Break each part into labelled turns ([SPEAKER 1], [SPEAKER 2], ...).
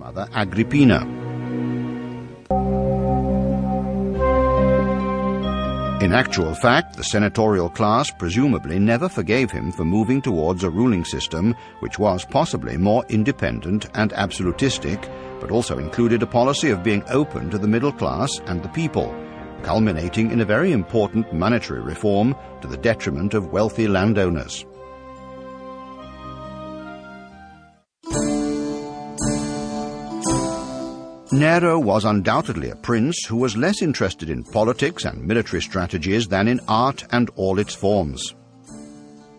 [SPEAKER 1] stepmother Agrippina. In actual fact, the senatorial class presumably never forgave him for moving towards a ruling system which was possibly more independent and absolutistic, but also included a policy of being open to the middle class and the people, culminating in a very important monetary reform to the detriment of wealthy landowners. Nero was undoubtedly a prince who was less interested in politics and military strategies than in art and all its forms.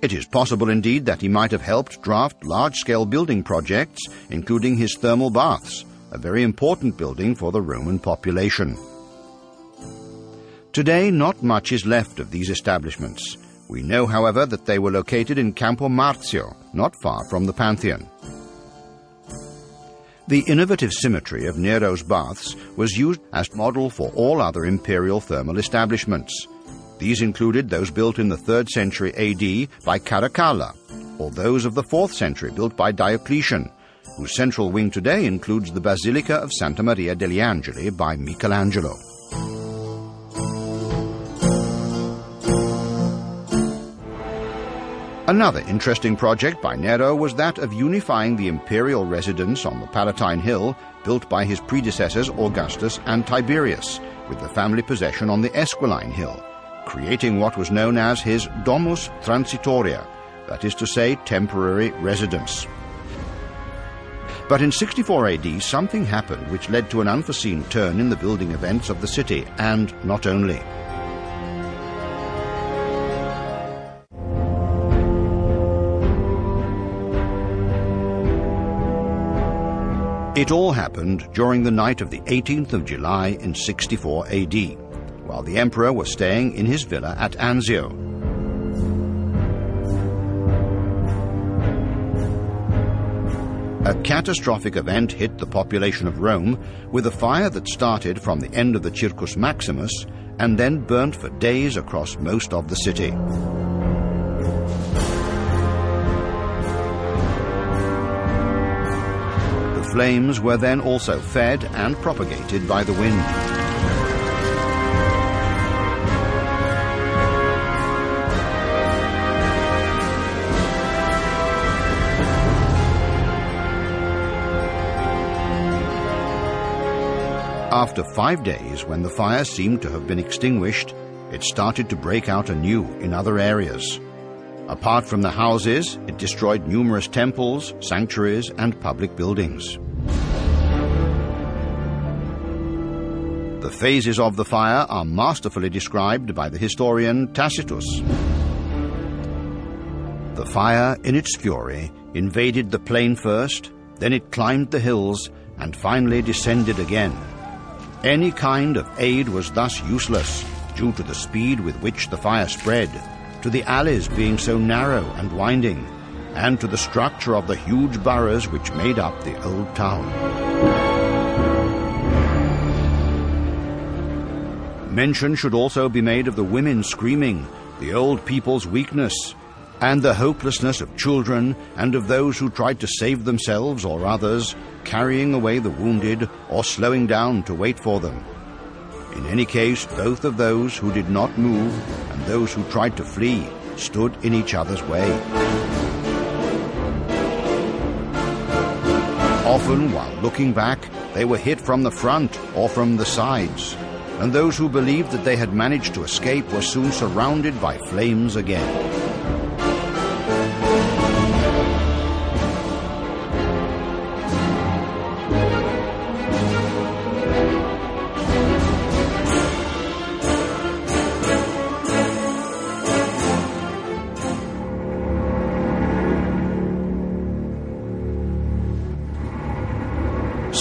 [SPEAKER 1] It is possible indeed that he might have helped draft large-scale building projects, including his thermal baths, a very important building for the Roman population. Today not much is left of these establishments. We know, however, that they were located in Campo Marzio, not far from the Pantheon. The innovative symmetry of Nero's baths was used as model for all other imperial thermal establishments. These included those built in the 3rd century AD by Caracalla, or those of the 4th century built by Diocletian, whose central wing today includes the Basilica of Santa Maria degli Angeli by Michelangelo. Another interesting project by Nero was that of unifying the imperial residence on the Palatine Hill, built by his predecessors Augustus and Tiberius, with the family possession on the Esquiline Hill, creating what was known as his Domus Transitoria, that is to say, temporary residence. But in 64 AD, something happened which led to an unforeseen turn in the building events of the city, and not only. It all happened during the night of the 18th of July in 64 AD, while the emperor was staying in his villa at Anzio. A catastrophic event hit the population of Rome with a fire that started from the end of the Circus Maximus and then burnt for days across most of the city. Flames were then also fed and propagated by the wind. After five days, when the fire seemed to have been extinguished, it started to break out anew in other areas. Apart from the houses, it destroyed numerous temples, sanctuaries, and public buildings. The phases of the fire are masterfully described by the historian Tacitus. The fire, in its fury, invaded the plain first, then it climbed the hills, and finally descended again. Any kind of aid was thus useless, due to the speed with which the fire spread to the alleys being so narrow and winding, and to the structure of the huge boroughs which made up the old town. Mention should also be made of the women screaming, the old people's weakness, and the hopelessness of children and of those who tried to save themselves or others, carrying away the wounded or slowing down to wait for them. In any case, both of those who did not move and those who tried to flee stood in each other's way. Often, while looking back, they were hit from the front or from the sides, and those who believed that they had managed to escape were soon surrounded by flames again.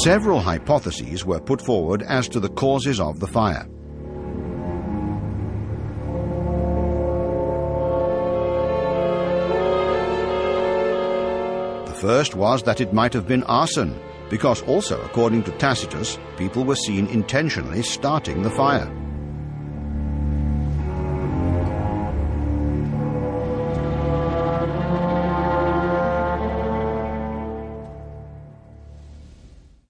[SPEAKER 1] Several hypotheses were put forward as to the causes of the fire. The first was that it might have been arson, because also, according to Tacitus, people were seen intentionally starting the fire.